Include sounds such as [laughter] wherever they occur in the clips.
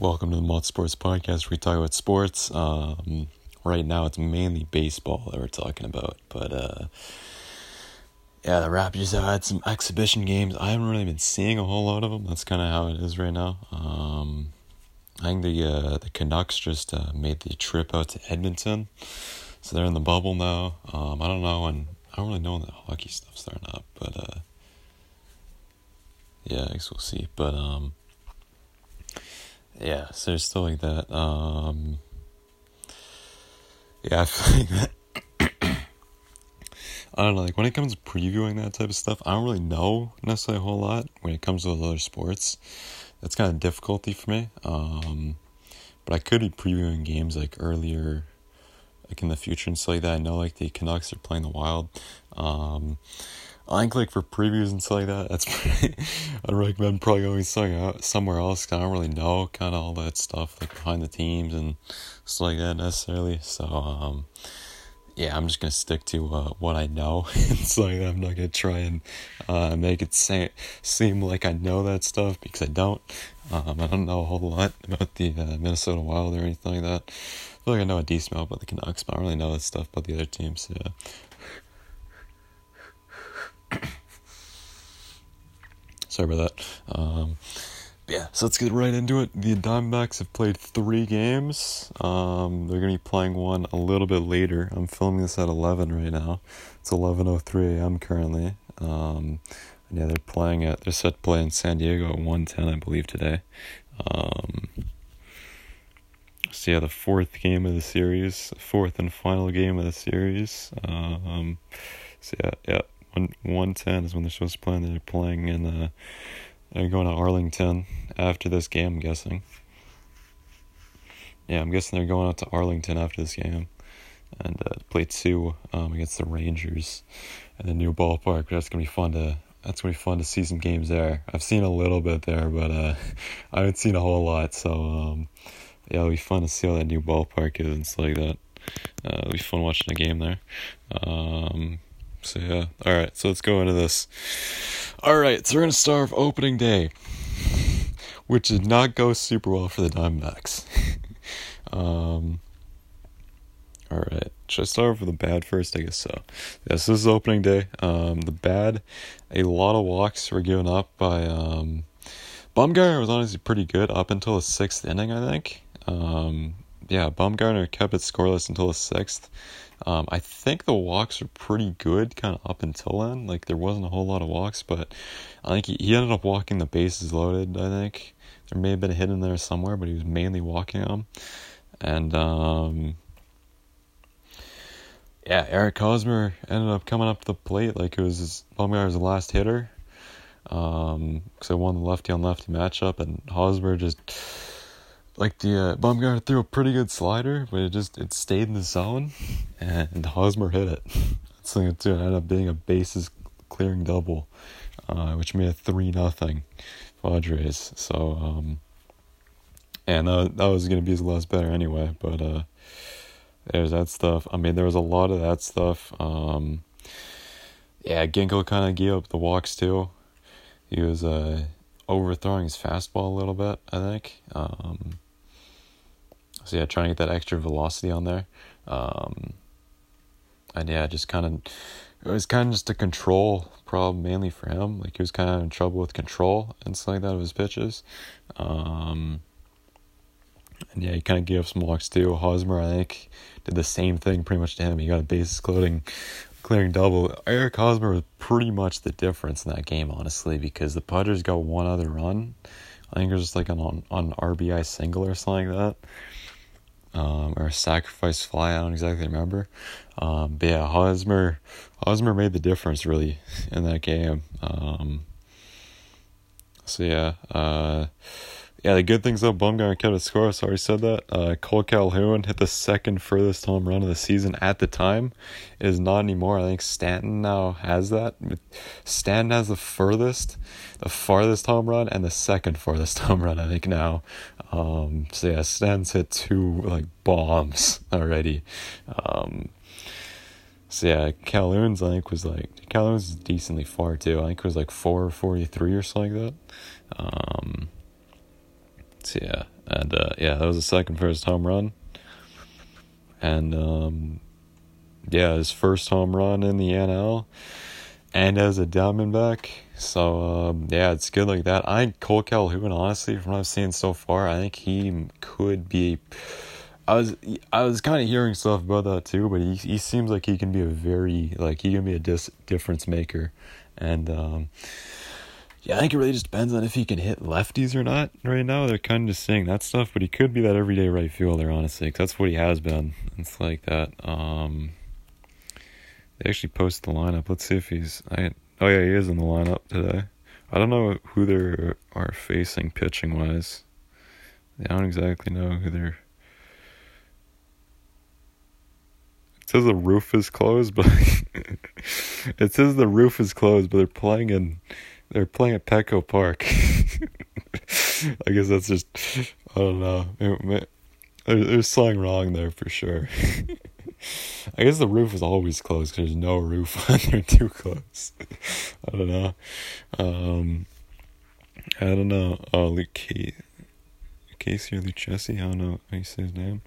Welcome to the Multi Sports Podcast. We talk about sports. Um, right now, it's mainly baseball that we're talking about. But uh, yeah, the Raptors have had some exhibition games. I haven't really been seeing a whole lot of them. That's kind of how it is right now. Um, I think the uh, the Canucks just uh, made the trip out to Edmonton, so they're in the bubble now. Um, I don't know when. I don't really know when the hockey stuff's starting up, but uh, yeah, I guess we'll see. But um yeah, so still like that. Um, yeah, [laughs] I feel like that. [coughs] I don't know, like when it comes to previewing that type of stuff, I don't really know necessarily a whole lot when it comes to other sports. That's kind of difficulty for me. Um, but I could be previewing games like earlier, like in the future and stuff like that. I know like the Canucks are playing the Wild. Um, I think like for previews and stuff like that, that's [laughs] pretty, I'd recommend probably going somewhere else. I don't really know kind of all that stuff like behind the teams and stuff like that necessarily. So um, yeah, I'm just gonna stick to uh, what I know. [laughs] it's like I'm not gonna try and uh, make it say, seem like I know that stuff because I don't. Um, I don't know a whole lot about the uh, Minnesota Wild or anything like that. I feel like I know a decent amount about the Canucks, but I don't really know that stuff about the other teams. Yeah. [coughs] Sorry about that. Um, yeah, so let's get right into it. The Diamondbacks have played three games. Um, they're gonna be playing one a little bit later. I'm filming this at 11 right now. It's 11:03 a.m. currently. Um, yeah, they're playing at. They're set to play in San Diego at 1:10, I believe, today. Um, so yeah, the fourth game of the series, fourth and final game of the series. Um, so yeah, yeah, one one ten is when they're supposed to play. And they're playing in uh, they're going to Arlington after this game. I'm guessing. Yeah, I'm guessing they're going out to Arlington after this game, and uh, play two um, against the Rangers, in the new ballpark. That's gonna be fun to. That's gonna be fun to see some games there. I've seen a little bit there, but uh, [laughs] I haven't seen a whole lot. So um, yeah, it'll be fun to see how that new ballpark is and stuff like that. Uh, it'll be fun watching a game there. Um, so yeah. All right. So let's go into this. All right. So we're gonna start with opening day, which did not go super well for the Diamondbacks. [laughs] um. All right. Should I start off with the bad first? I guess so. Yes, this is opening day. Um, the bad, a lot of walks were given up by um, Bumgarner was honestly pretty good up until the sixth inning, I think. Um, yeah, Bumgarner kept it scoreless until the sixth. Um, I think the walks are pretty good kind of up until then. Like there wasn't a whole lot of walks, but I think he, he ended up walking the bases loaded. I think there may have been a hit in there somewhere, but he was mainly walking them. And um, yeah, Eric Hosmer ended up coming up to the plate like it was his, Bumgarner's last hitter. Um, because I won the lefty on lefty matchup, and Hosmer just like the uh, Bumgarner threw a pretty good slider, but it just it stayed in the zone, and [laughs] Hosmer hit it. So it ended up being a bases clearing double, uh, which made it three nothing, Padres. So um, and uh, that was gonna be his last better anyway. But uh, there's that stuff. I mean, there was a lot of that stuff. Um, yeah, Ginkel kind of gave up the walks too. He was uh overthrowing his fastball a little bit, I think. Um, so yeah, trying to get that extra velocity on there. Um, and yeah, just kind of it was kind of just a control problem mainly for him. Like he was kind of in trouble with control and stuff like that of his pitches. Um, and yeah, he kind of gave up some walks too. Hosmer, I think, did the same thing pretty much to him. He got a bases clearing, clearing double. Eric Hosmer was pretty much the difference in that game, honestly, because the Padres got one other run. I think it was just like on on RBI single or something like that um, or a sacrifice fly. I don't exactly remember. Um, but yeah, Hosmer Hosmer made the difference really in that game. Um, so yeah, uh, yeah, the good things though, Bumgarner kept a score. I already said that. Uh, Cole Calhoun hit the second furthest home run of the season at the time. It is not anymore. I think Stanton now has that. Stanton has the furthest, the farthest home run, and the second farthest [laughs] home run. I think now. Um, so yeah, Stanton's hit two like bombs [laughs] already. Um, so yeah, Calhoun's I think was like Calhoun's decently far too. I think it was like four forty three or something like that. Um, yeah, And uh, yeah, that was the second first home run. And um, yeah, his first home run in the NL and as a Diamondback. So um, yeah, it's good like that. I Cole Calhoun, honestly, from what I've seen so far, I think he could be. I was I was kind of hearing stuff about that too, but he he seems like he can be a very like he can be a dis- difference maker, and um, yeah, I think it really just depends on if he can hit lefties or not. Right now, they're kind of just saying that stuff, but he could be that everyday right fielder, honestly, cause that's what he has been. It's like that. Um, they actually posted the lineup. Let's see if he's. I oh yeah, he is in the lineup today. I don't know who they are facing pitching wise. I don't exactly know who they're. It says the roof is closed, but [laughs] it says the roof is closed, but they're playing in. They're playing at Petco Park. [laughs] I guess that's just. I don't know. There's something wrong there for sure. [laughs] I guess the roof is always closed because there's no roof [laughs] when they're too close. I don't know. Um, I don't know. Oh, Luke Casey or Lucchesi? I don't know how you say his name.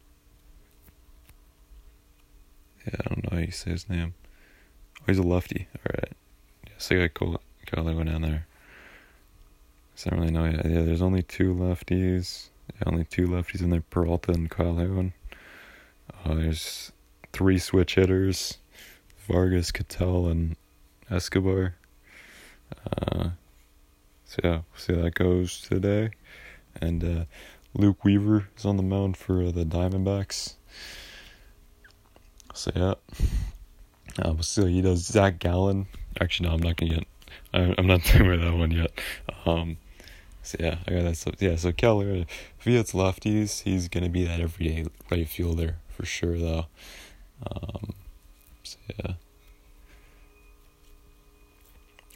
Yeah, I don't know how you say his name. Oh, he's a lefty. All right. Yeah, so I got cool. Got to go down there. I don't really know yet. Yeah, there's only two lefties. Only two lefties in there, Peralta and Calhoun. Uh, there's three switch hitters Vargas, Ketel, and Escobar. Uh, so yeah, we'll see how that goes today. And uh, Luke Weaver is on the mound for the Diamondbacks. So yeah, uh, we'll see he does. Zach Gallen. Actually, no, I'm not gonna get. I'm not [laughs] doing with that one yet. Um, so yeah, I got that stuff. Yeah, so Keller, if he hits lefties, he's gonna be that everyday right fielder for sure, though. Um, so yeah.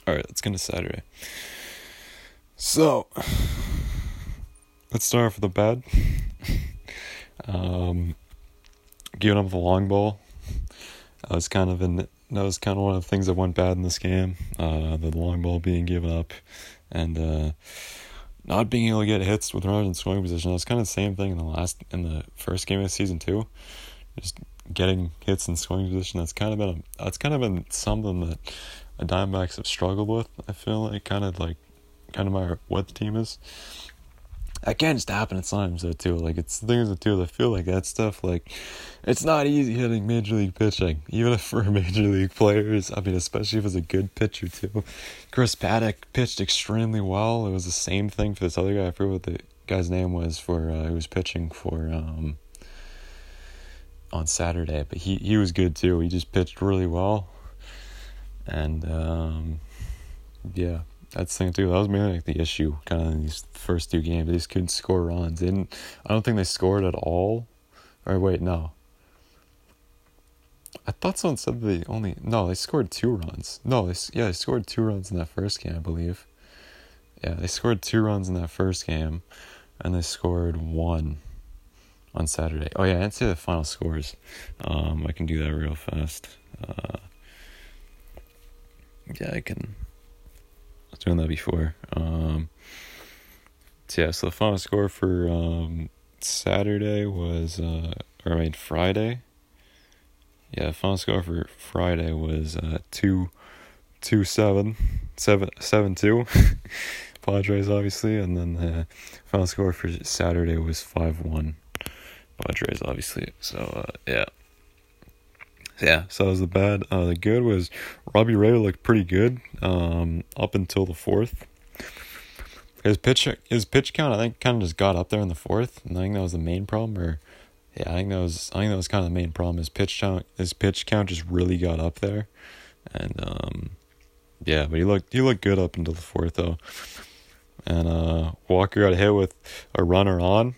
All right, let's get into Saturday. So, let's start off with the bad. [laughs] um, giving up the long ball. I was kind of in. That was kind of one of the things that went bad in this game. Uh, the long ball being given up, and uh, not being able to get hits with runners in scoring position. It was kind of the same thing in the last in the first game of season two. Just getting hits in scoring position. That's kind of been a, that's kind of been something that the Diamondbacks have struggled with. I feel like kind of like kind of my what the team is. That can just happen at times though too. Like it's things that too. I feel like that stuff. Like it's not easy hitting major league pitching, even if for [laughs] major league players. I mean, especially if it's a good pitcher too. Chris Paddack pitched extremely well. It was the same thing for this other guy. I forget what the guy's name was for. Uh, was pitching for. Um, on Saturday, but he, he was good too. He just pitched really well. And um, yeah, that's the thing too. That was mainly like the issue kind of in these first two games. They just couldn't score runs. They didn't I don't think they scored at all. Or wait, no. I thought someone said they only no, they scored two runs. No, they yeah, they scored two runs in that first game, I believe. Yeah, they scored two runs in that first game, and they scored one on Saturday. Oh yeah, I didn't say the final scores. Um, I can do that real fast. Uh, yeah, I can. Doing that before. Um, so yeah, so the final score for um, Saturday was, uh, or I mean Friday. Yeah, the final score for Friday was uh, two, two seven, seven seven two. [laughs] Padres obviously, and then the final score for Saturday was five one. Padres, obviously. So uh, yeah, yeah. So that was the bad. Uh, the good was Robbie Ray looked pretty good um, up until the fourth. His pitch, his pitch count, I think, kind of just got up there in the fourth, and I think that was the main problem. Or, yeah, I think that was, I think that was kind of the main problem. His pitch count, his pitch count just really got up there, and um, yeah, but he looked, he looked good up until the fourth though. And uh, Walker got hit with a runner on.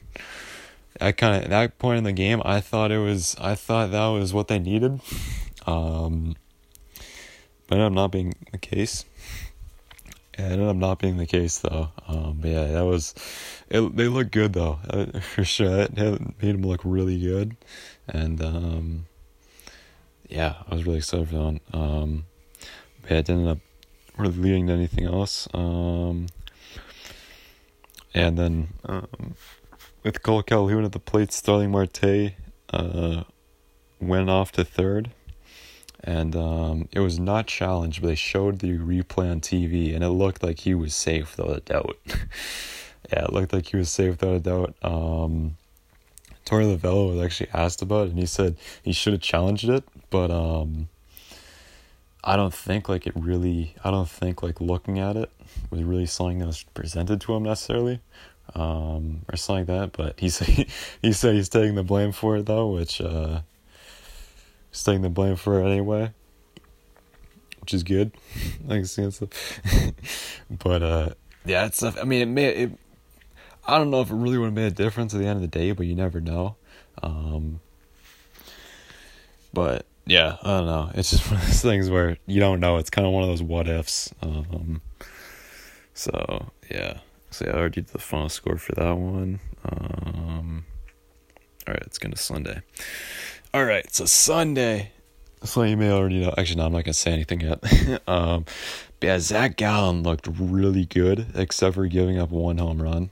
I kind of at that point in the game, I thought it was, I thought that was what they needed, um, but ended up not being the case. It ended up not being the case though. Um, but yeah, that was, it, they look good though uh, [laughs] for sure. It, made them look really good, and um, yeah, I was really excited for that. Um, but yeah, it didn't end up really leading to anything else. Um, and then um, with Cole Calhoun at the plate, Starling Marte uh, went off to third. And um, it was not challenged, but they showed the replay on TV, and it looked like he was safe, without a doubt. [laughs] yeah, it looked like he was safe, without a doubt. Um, Torey Lovullo was actually asked about it, and he said he should have challenged it, but um, I don't think like it really. I don't think like looking at it was really something that was presented to him necessarily, um, or something like that. But he [laughs] said he said he's taking the blame for it though, which uh, he's taking the blame for it anyway, which is good. [laughs] I can see [laughs] but uh, yeah, it's. I mean, it may it I don't know if it really would have made a difference at the end of the day, but you never know. Um, but yeah, I don't know. It's just one of those things where you don't know. It's kind of one of those what ifs. Um, so yeah, so yeah, I already did the final score for that one. Um, all right, it's to Sunday. All right, so Sunday. So you may already know. Actually, no, I'm not gonna say anything yet. [laughs] um, but yeah, Zach Gallen looked really good, except for giving up one home run.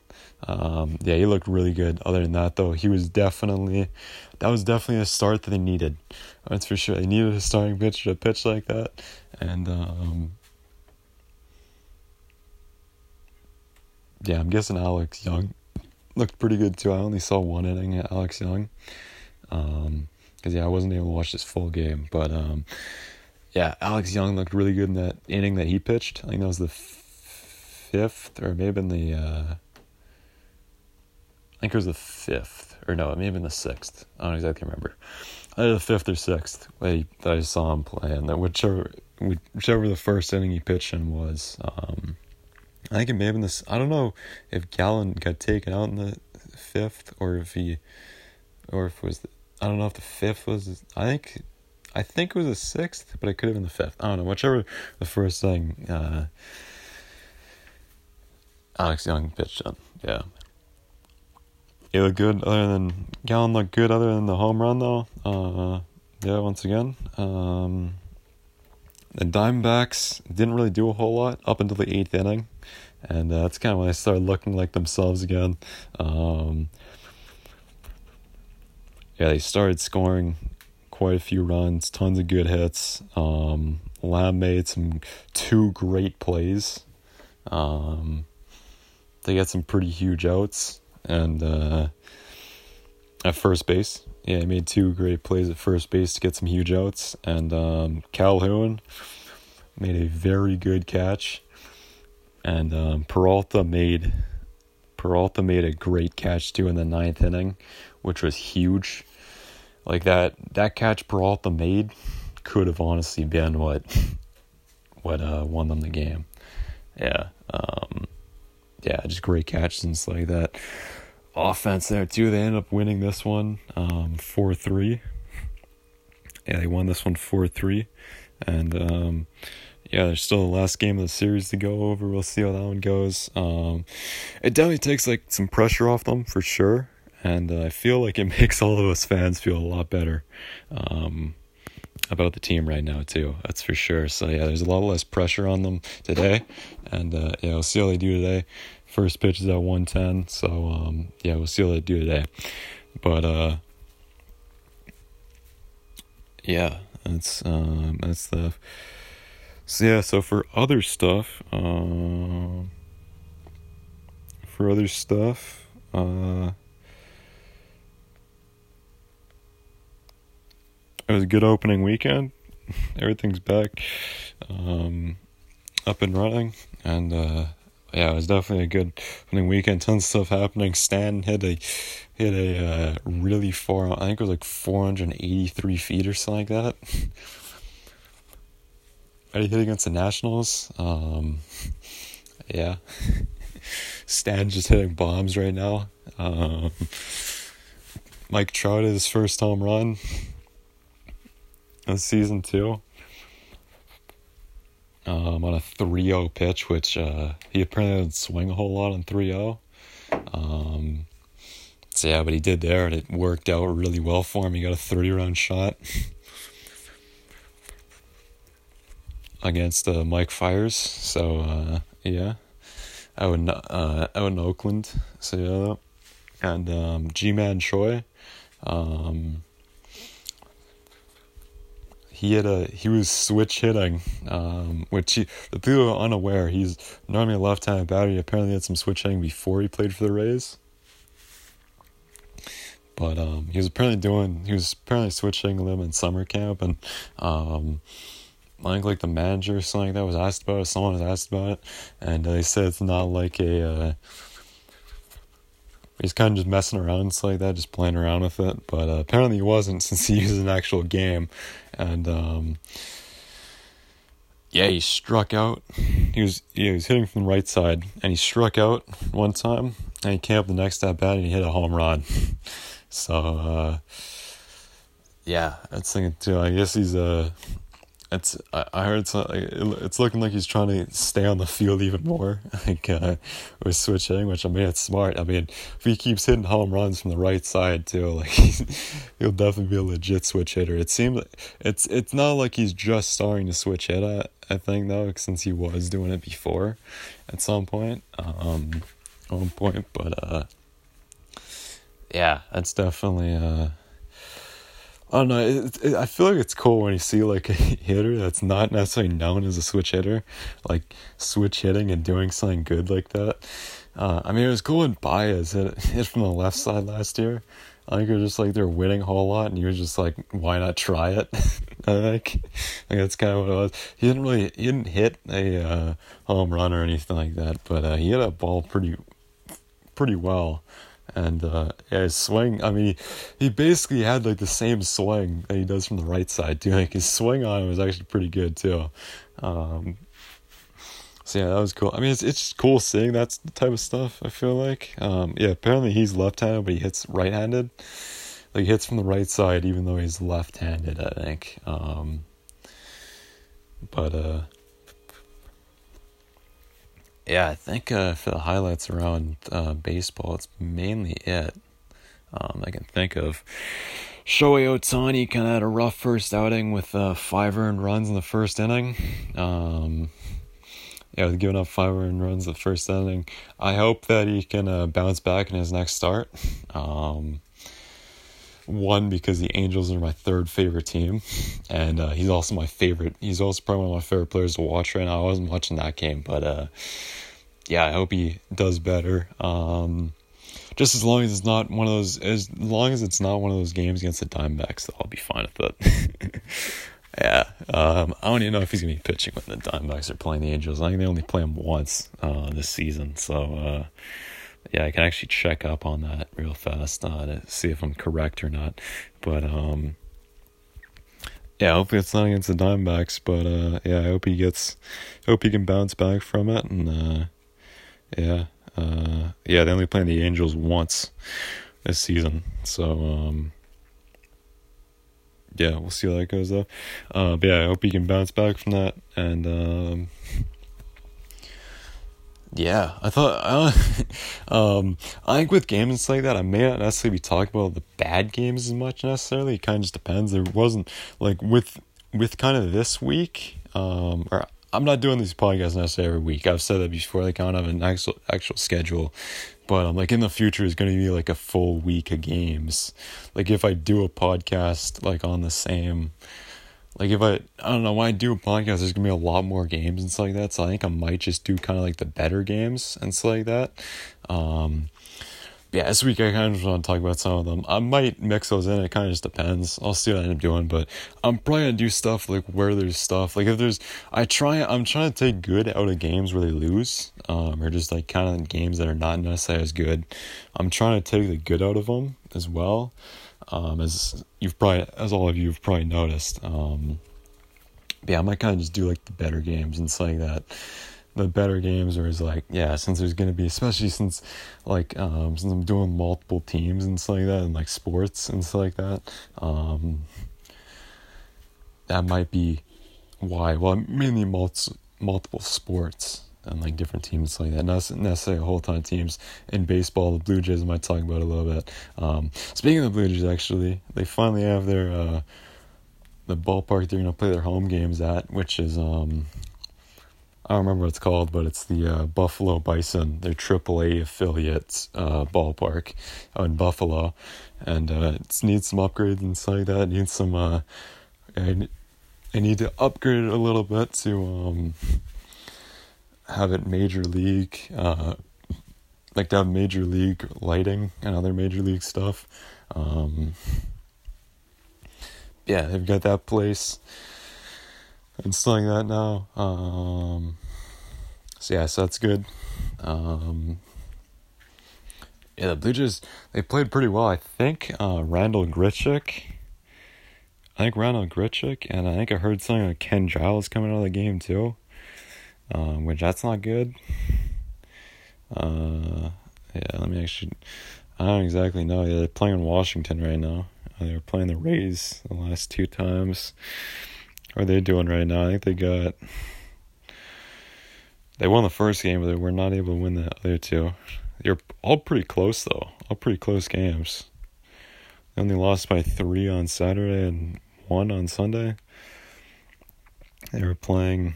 Um, yeah, he looked really good. Other than that, though, he was definitely that was definitely a start that they needed. That's for sure. They needed a starting pitcher to pitch like that, and um, yeah, I'm guessing Alex Young looked pretty good too. I only saw one inning at Alex Young, um, because yeah, I wasn't able to watch this full game, but um, yeah, Alex Young looked really good in that inning that he pitched. I think that was the fifth or maybe in the. Uh, I think it was the fifth, or no, it may have been the sixth. I don't exactly remember. Either the fifth or sixth that I saw him play, and that whichever whichever the first inning he pitched in was. Um, I think it may have been this. I don't know if Gallen got taken out in the fifth, or if he, or if it was. The, I don't know if the fifth was. I think, I think it was the sixth, but it could have been the fifth. I don't know. Whichever the first thing. Uh, Alex Young pitched in. Yeah, he looked good. Other than Gallen looked good. Other than the home run, though. Uh, yeah, once again. Um, the Diamondbacks didn't really do a whole lot up until the eighth inning, and uh, that's kind of when they started looking like themselves again. Um, yeah, they started scoring quite a few runs, tons of good hits. Um, Lamb made some two great plays. Um, they got some pretty huge outs and uh, at first base. Yeah, he made two great plays at first base to get some huge outs, and um, Calhoun made a very good catch, and um, Peralta made Peralta made a great catch too in the ninth inning, which was huge. Like that that catch Peralta made could have honestly been what what uh, won them the game. Yeah. Um, yeah, just great catches and stuff like that. Offense there too. They ended up winning this one um, four three. Yeah, they won this one four three, and um, yeah, there's still the last game of the series to go over. We'll see how that one goes. Um, it definitely takes like some pressure off them for sure, and uh, I feel like it [laughs] makes all of us fans feel a lot better. Um, about the team right now too. That's for sure. So yeah, there's a lot less pressure on them today, and uh, yeah, we'll see how they do today. First pitch is at 110, so um, yeah, we'll see what they do today. But uh, yeah, that's um, that's the. So yeah, so for other stuff, uh, for other stuff, uh, it was a good opening weekend. [laughs] Everything's back, um, up and running, and uh, yeah, it was definitely a good opening weekend. Tons of stuff happening. Stan hit a hit a uh, really far. I think it was like four hundred eighty three feet or something like that. [laughs] You hit against the Nationals? Um, yeah. [laughs] Stan just hitting bombs right now. Um, Mike Trout his first home run in season two. Um, on a 3-0 pitch, which uh, he apparently didn't swing a whole lot on 3-0. Um, so yeah, but he did there, and it worked out really well for him. He got a 30-round shot against uh, Mike Fiers. So uh, yeah, out in uh, out in Oakland. So yeah, and um, Ji-Man Choi. Um, he had a he was switch hitting, um, which he, the people are unaware. He's normally a left-handed batter. He apparently had some switch hitting before he played for the Rays. But um, he was apparently doing he was apparently switching them in summer camp, and um, I think like the manager or something like that was asked about it. Someone was asked about it, and they said it's not like a. Uh, he's kind of just messing around and like that, just playing around with it. But uh, apparently he wasn't, [laughs] since he used an actual game, and um, yeah, he struck out. He was yeah, he was hitting from the right side, and he struck out one time, and he came up the next at bat and he hit a home run. [laughs] so uh, yeah, that's thinking too. I guess he's a. It's I, I heard it's, it's looking like he's trying to stay on the field even more, [laughs] like uh, with switching, which I mean it's smart. I mean if he keeps hitting home runs from the right side too, [laughs] like he'll definitely be a legit switch hitter. It seems it's it's not like he's just starting to switch hit. I I think though, since he was doing it before, at some point, um, one point, but uh, yeah, that's definitely uh I don't know. It, it, I feel like it's cool when you see like a [laughs] hitter that's not necessarily known as a switch hitter, like switch hitting and doing something good like that. Uh, I mean, it was cool when Baez hit, hit from the left side last year. I think it was just like they're winning a whole lot, and you were just like, "Why not try it?" [laughs] I think, I think that's kind of what it was. He didn't really, he didn't hit a uh, home run or anything like that, but uh, he hit a ball pretty, pretty well. And uh, yeah, his swing. I mean, he, basically had like the same swing that he does from the right side too. Like his swing on him was actually pretty good too. Um, so yeah, that was cool. I mean, it's it's just cool seeing that type of stuff. I feel like, um, yeah. Apparently, he's left-handed, but he hits right-handed. Like he hits from the right side, even though he's left-handed. I think. Um, but uh, yeah, I think uh, for the highlights around uh, baseball, it's mainly it um, I can think of. Shohei Ohtani kind of had a rough first outing with uh, five earned runs in the first inning. Um, yeah, with giving up five earned runs in the first inning. I hope that he can uh, bounce back in his next start. Um, one because the Angels are my third favorite team, and uh, he's also my favorite. He's also probably one of my favorite players to watch right now. I wasn't watching that game, but uh, yeah, I hope he does better. Um, just as long as it's not one of those, as long as it's not one of those games against the Diamondbacks, I'll be fine with it. [laughs] yeah, um, I don't even know if he's gonna be pitching when the Diamondbacks are playing the Angels. I think they only play him once uh, this season, so. Yeah, I can actually check up on that real fast uh, to see if I'm correct or not. But um, yeah, hopefully it's not against the Diamondbacks. But uh, yeah, I hope he gets, hope he can bounce back from it. And uh, yeah, uh, yeah, they only played the Angels once this season, so um, yeah, we'll see how that goes though. Uh, but yeah, I hope he can bounce back from that and. Um, yeah, I thought [laughs] uh, um, I think with games like that, I may not necessarily be talking about the bad games as much necessarily. It kind of just depends. There wasn't like with with kind of this week, um, or I'm not doing these podcasts necessarily every week. I've said that before. Like I don't have an actual actual schedule, but I'm like in the future is going to be like a full week of games. Like if I do a podcast like on the same like if I I don't know when I do a podcast, there's gonna be a lot more games and stuff like that. So I think I might just do kind of like the better games and stuff like that. Um, yeah, this week I kind of just want to talk about some of them. I might mix those in. It kind of just depends. I'll see what I end up doing, but I'm probably gonna do stuff like where there's stuff. Like if there's, I try. I'm trying to take good out of games where they lose, um, or just like kind of games that are not necessarily as good. I'm trying to take the good out of them as well um, as you've probably, as all of you have probably noticed. Um, yeah, I might kind of just do like the better games and like that. The better games are is like, yeah, since there's gonna be, especially since like, um, since I'm doing multiple teams and stuff like that, and like sports and stuff like that, um, that might be why. Well, mainly multi, multiple sports and like different teams like that. Not necessarily a whole ton of teams in baseball. The Blue Jays I might talk about a little bit. Um, speaking of the Blue Jays, actually, they finally have their uh, the ballpark they're gonna play their home games at, which is um, I don't remember what it's called, but it's the uh, Buffalo Bison, their AAA affiliates uh, ballpark in Buffalo, and uh, it needs some upgrades and stuff like that. It needs some. Uh, I, I need to upgrade it a little bit to um, have it major league, uh, like to have major league lighting and other major league stuff. Um, yeah, they've got that place installing that now. Um, so yeah, so that's good. Um, yeah, the Blue Jays they played pretty well. I think uh, Randal Grichuk. I think Randal Grichuk, and I think I heard something like Ken Giles coming out of the game too, um, which that's not good. Uh, yeah, let me actually. I don't exactly know. Yeah, they're playing Washington right now. They were playing the Rays the last two times. How are they doing right now? I think they got. They won the first game, but they were not able to win the other two. They're all pretty close, though. All pretty close games. They only lost by three on Saturday and one on Sunday. They were playing.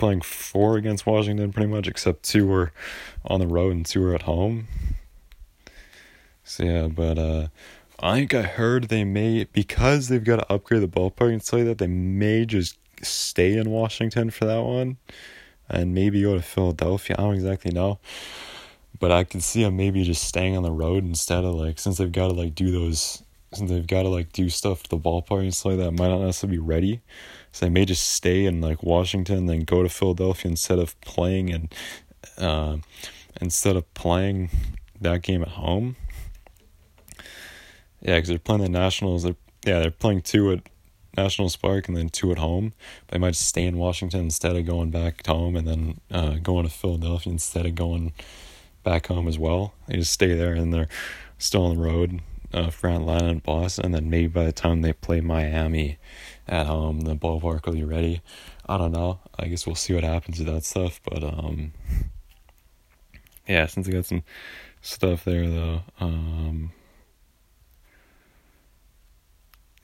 Playing four against Washington, pretty much, except two were on the road and two were at home. So yeah, but uh, I think I heard they may because they've got to upgrade the ballpark and stuff like that. They may just stay in Washington for that one, and maybe go to Philadelphia. I don't exactly know, but I can see them maybe just staying on the road instead of like since they've got to like do those since they've got to like do stuff to the ballpark and stuff like that. Might not necessarily be ready, so they may just stay in like Washington and then go to Philadelphia instead of playing and uh, instead of playing that game at home yeah, because they're playing the Nationals. They're yeah, they're playing two at Nationals Park and then two at home. They might stay in Washington instead of going back home and then uh, going to Philadelphia instead of going back home as well. They just stay there and they're still on the road uh, for Atlanta and Boston. And then maybe by the time they play Miami at home, the ballpark will be ready. I don't know. I guess we'll see what happens with that stuff. But um, yeah, since I got some stuff there though, um,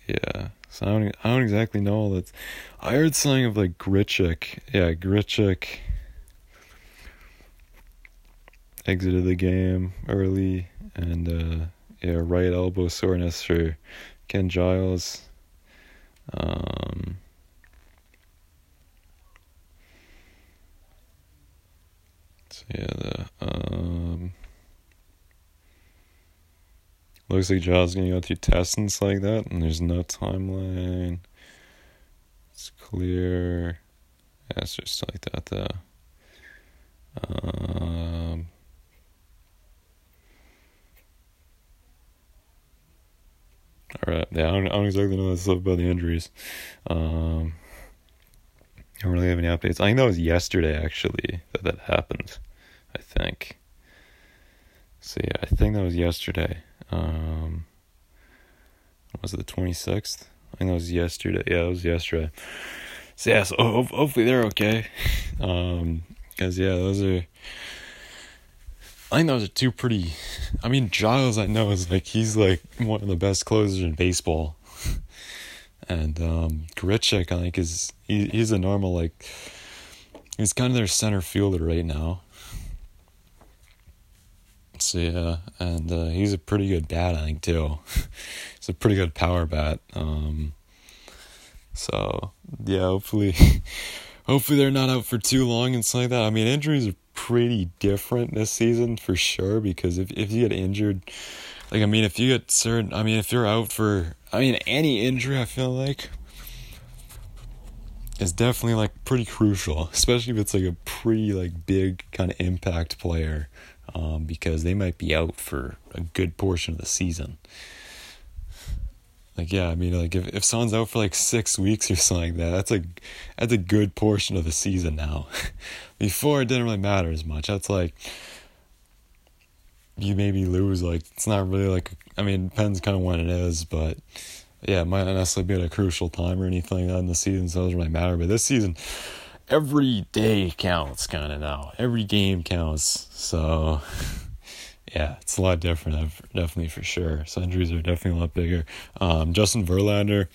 Yeah. So I don't, I don't exactly know. all that. I heard something of like Grichuk. Yeah, Grichuk exited the game early, and uh, yeah, right elbow soreness for Ken Giles. Um, so yeah, the um. Looks like Giles gonna go through tests and stuff like that, and there's no timeline. It's clear. Yeah, it's just like that though. Um, all right, yeah, I don't, I don't exactly know that stuff about the injuries. Um, I don't really have any updates. I think that was yesterday actually that that happened. I think. So yeah, I think that was yesterday. Um, was it the 26th? I think that was yesterday. Yeah, it was yesterday. So yeah, so hopefully they're okay. [laughs] Um, cause yeah, those are. I think those are two pretty. I mean, Giles, I know is like he's like one of the best closers in baseball, [laughs] and um, Grichuk, I think is he, he's a normal like. He's kind of their center fielder right now. So yeah, and uh, he's a pretty good bat, I think too. [laughs] he's a pretty good power bat. Um, so yeah, hopefully, [laughs] hopefully they're not out for too long and stuff like that. I mean, injuries are pretty different this season for sure because if if you get injured, like I mean, if you get certain, I mean, if you're out for, I mean, any injury, I feel like is definitely like pretty crucial, [laughs] especially if it's like a pretty like big kind of impact player um, because they might be out for a good portion of the season. Like yeah, I mean like if, if someone's out for like six weeks or something like that, that's a that's a good portion of the season now. [laughs] Before it didn't really matter as much. That's like you maybe lose like it's not really like I mean it depends kind of when it is, but yeah, it might not necessarily be at a crucial time or anything in the season, so it doesn't really matter. But this season, every day counts kind of now. Every game counts. So [laughs] yeah, it's a lot different, definitely for sure. So injuries are definitely a lot bigger. Um, Justin Verlander,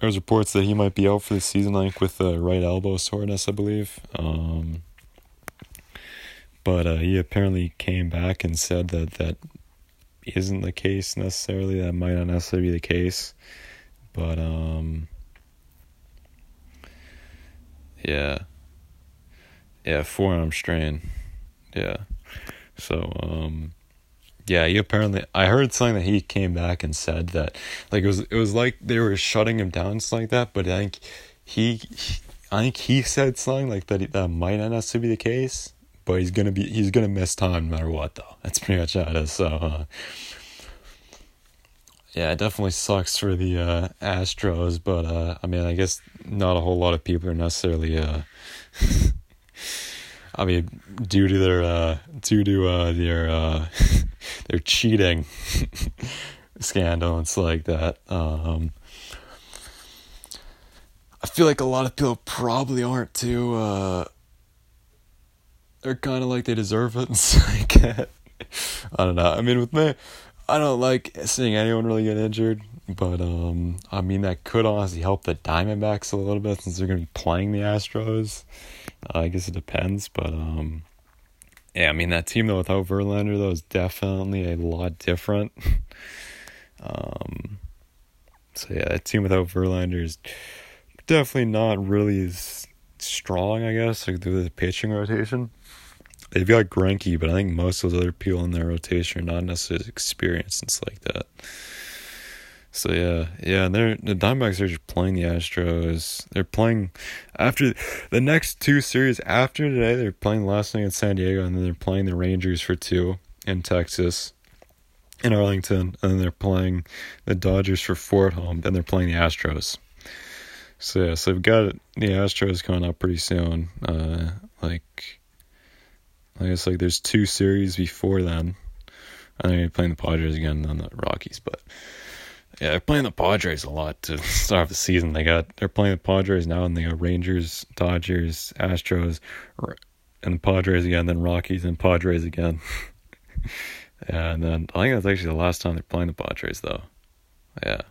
there's reports that he might be out for the season, like with the right elbow soreness, I believe. Um, but uh, he apparently came back and said that that isn't the case necessarily. That might not necessarily be the case, but um, yeah, yeah, forearm strain, yeah. So um, yeah, he apparently I heard something that he came back and said that like it was it was like they were shutting him down something like that, but I think he, he I think he said something like that that might not necessarily be the case, but he's gonna be he's gonna miss time no matter what though. That's pretty much how it is. So uh, yeah, it definitely sucks for the uh, Astros, but uh, I mean I guess not a whole lot of people are necessarily uh, [laughs] I mean, due to their uh, due to uh, their uh, [laughs] their cheating [laughs] scandal and stuff like that. Um, I feel like a lot of people probably aren't too. Uh, they're kind of like they deserve it. [laughs] like, I don't know. I mean, with me, I don't like seeing anyone really get injured. But um, I mean that could honestly help the Diamondbacks a little bit since they're going to be playing the Astros. Uh, I guess it depends, but um, yeah, I mean that team though without Verlander though is definitely a lot different. [laughs] um, so yeah, that team without Verlander is definitely not really as strong, I guess, like through the pitching rotation. They've got Greinke, but I think most of those other people in their rotation are not necessarily experienced and like that. So yeah, yeah, they're the Diamondbacks are just playing the Astros. They're playing after the next two series after today. They're playing last night in San Diego, and then they're playing the Rangers for two in Texas, in Arlington, and then they're playing the Dodgers for four at home. Then they're playing the Astros. So yeah, so we've got the Astros coming up pretty soon. Uh, like, I guess like there's two series before then, and then you're playing the Padres again, and then the Rockies, but. Yeah, they're playing the Padres a lot to [laughs] start off the season. They got they're playing the Padres now, and they got Rangers, Dodgers, Astros, and the Padres again, then Rockies and Padres again. [laughs] and then I think that's actually the last time they're playing the Padres, though. Yeah,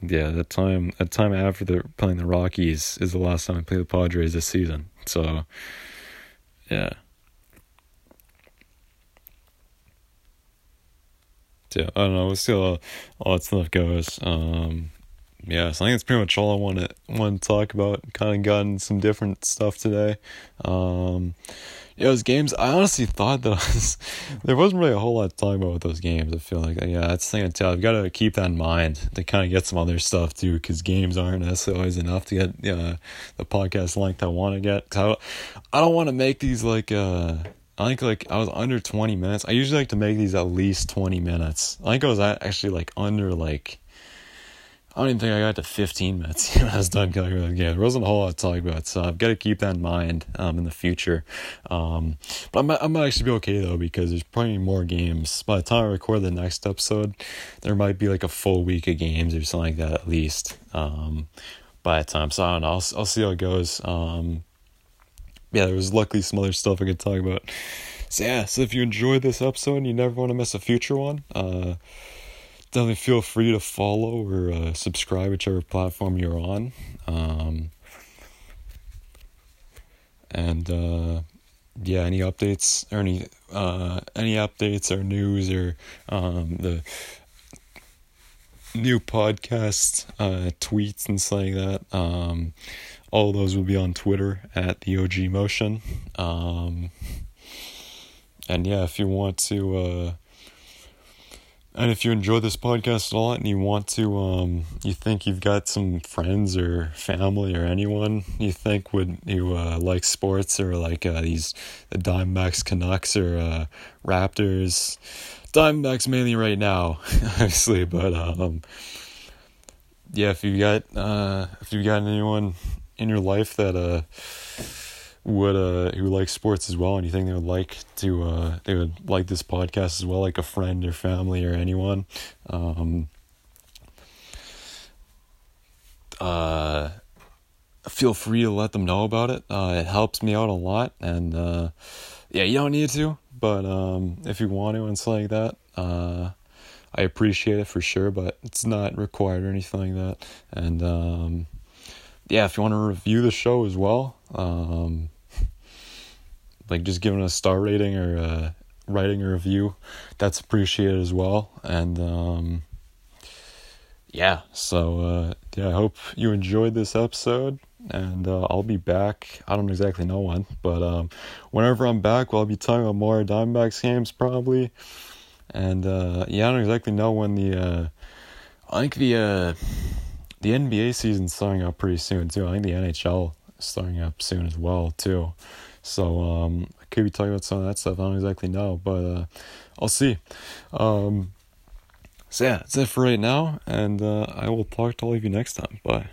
yeah. That time, that time after they're playing the Rockies is the last time they play the Padres this season. So, yeah. Yeah, I don't know. See how all that stuff goes. Um, yeah, so I think that's pretty much all I want to want to talk about. Kind of gotten some different stuff today. Um, yeah, those games. I honestly thought that [laughs] was, there wasn't really a whole lot to talk about with those games. I feel like yeah, that's the thing I tell. I've got to keep that in mind to kind of get some other stuff too, because games aren't necessarily always enough to get uh, the podcast length I want to get. I, I don't want to make these like. Uh, I think like I was under 20 minutes. I usually like to make these at least 20 minutes. I think I was actually like under like I don't even think I got to 15 minutes [laughs] I was done covering the game. There wasn't a whole lot to talk about, so I've got to keep that in mind um, in the future. Um, but I'm, I'm actually be okay though because there's probably more games. By the time I record the next episode, there might be like a full week of games or something like that at least. Um, by the time, so I don't know. I'll, I'll see how it goes. Um, yeah, there was luckily some other stuff I could talk about. So yeah, so if you enjoyed this episode and you never want to miss a future one, uh, definitely feel free to follow or uh, subscribe whichever platform you're on. Um, and uh, yeah, any updates or any uh, any updates or news or um, the new podcast uh, tweets and stuff like that. Um, all those will be on Twitter at the OG Motion. Um, and yeah, if you want to, uh, and if you enjoy this podcast a lot and you want to, um, you think you've got some friends or family or anyone you think would you uh, like sports or like uh, these the Diamondbacks, Canucks, or uh, Raptors, Diamondbacks mainly right now, [laughs] obviously, but um, yeah, if you got uh, if you got anyone in your life that uh would uh who likes sports as well and you think they would like to uh they would like this podcast as well like a friend or family or anyone um uh feel free to let them know about it uh it helps me out a lot and uh yeah you don't need to but um if you want to and stuff like that uh I appreciate it for sure, but it's not required or anything like that. And um, yeah, if you want to review the show as well, um, [laughs] like just giving a star rating or uh, writing a review, that's appreciated as well. And um, yeah, so uh, yeah, I hope you enjoyed this episode, and uh, I'll be back. I don't exactly know when, but um, whenever I'm back, well, I'll be talking about more Diamondbacks games probably. And uh, yeah, I don't exactly know when the. Uh, I think the the NBA season's starting up pretty soon too. I think the NHL is starting up soon as well too. So um, I could be talking about some of that stuff. I don't exactly know, but uh, I'll see. Um, so yeah, that's it for right now, and uh, I will talk to all of you next time. Bye.